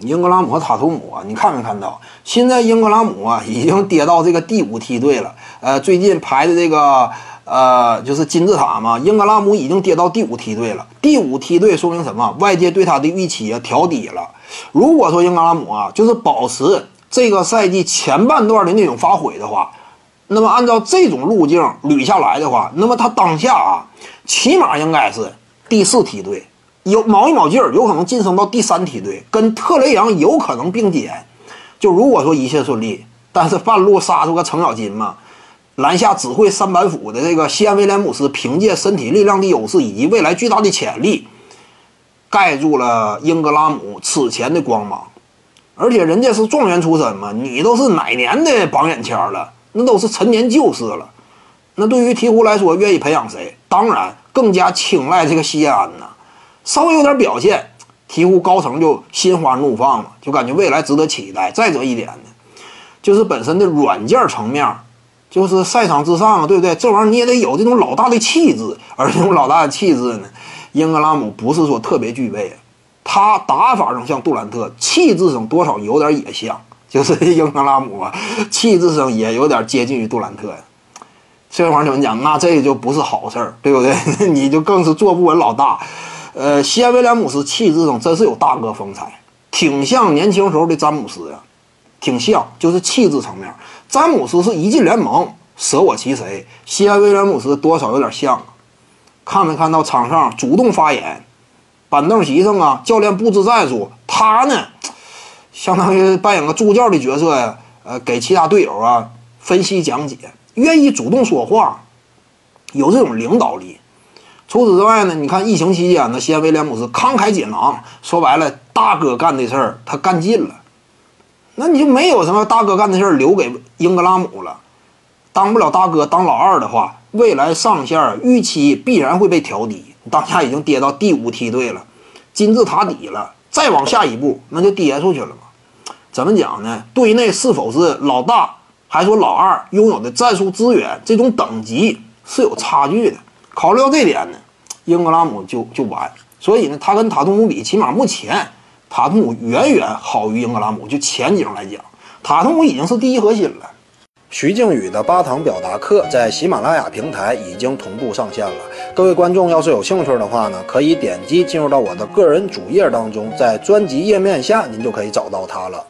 英格拉姆和塔图姆啊，你看没看到？现在英格拉姆啊已经跌到这个第五梯队了。呃，最近排的这个呃就是金字塔嘛，英格拉姆已经跌到第五梯队了。第五梯队说明什么？外界对他的预期啊调低了。如果说英格拉姆啊就是保持这个赛季前半段的那种发挥的话，那么按照这种路径捋下来的话，那么他当下啊起码应该是第四梯队。有卯一卯劲儿，有可能晋升到第三梯队，跟特雷杨有可能并肩。就如果说一切顺利，但是半路杀出个程咬金嘛，篮下只会三板斧的这个西安威廉姆斯，凭借身体力量的优势以及未来巨大的潜力，盖住了英格拉姆此前的光芒。而且人家是状元出身嘛，你都是哪年的榜眼签了？那都是陈年旧事了。那对于鹈鹕来说，愿意培养谁？当然更加青睐这个西安呐。稍微有点表现，鹈鹕高层就心花怒放了，就感觉未来值得期待。再者一点呢，就是本身的软件层面，就是赛场之上，对不对？这玩意儿你也得有这种老大的气质，而这种老大的气质呢，英格拉姆不是说特别具备。他打法上像杜兰特，气质上多少有点也像，就是 英格拉姆啊，气质上也有点接近于杜兰特呀。这玩意儿怎么讲？那这就不是好事儿，对不对？你就更是坐不稳老大。呃，西安威廉姆斯气质上真是有大哥风采，挺像年轻时候的詹姆斯呀，挺像，就是气质层面。詹姆斯是一进联盟舍我其谁，西安威廉姆斯多少有点像。看没看到场上主动发言，板凳席上啊，教练布置战术，他呢，相当于扮演个助教的角色呀，呃，给其他队友啊分析讲解，愿意主动说话，有这种领导力。除此之外呢，你看疫情期间呢，西安威廉姆斯慷慨解囊，说白了，大哥干的事儿他干尽了，那你就没有什么大哥干的事儿留给英格拉姆了。当不了大哥，当老二的话，未来上限预期必然会被调低。当下已经跌到第五梯队了，金字塔底了，再往下一步那就跌出去了嘛。怎么讲呢？队内是否是老大，还说老二拥有的战术资源，这种等级是有差距的。考虑到这点呢，英格拉姆就就完，所以呢，他跟塔图姆比，起码目前塔图姆远远好于英格拉姆。就前景来讲，塔图姆已经是第一核心了。徐静宇的八堂表达课在喜马拉雅平台已经同步上线了，各位观众要是有兴趣的话呢，可以点击进入到我的个人主页当中，在专辑页面下您就可以找到它了。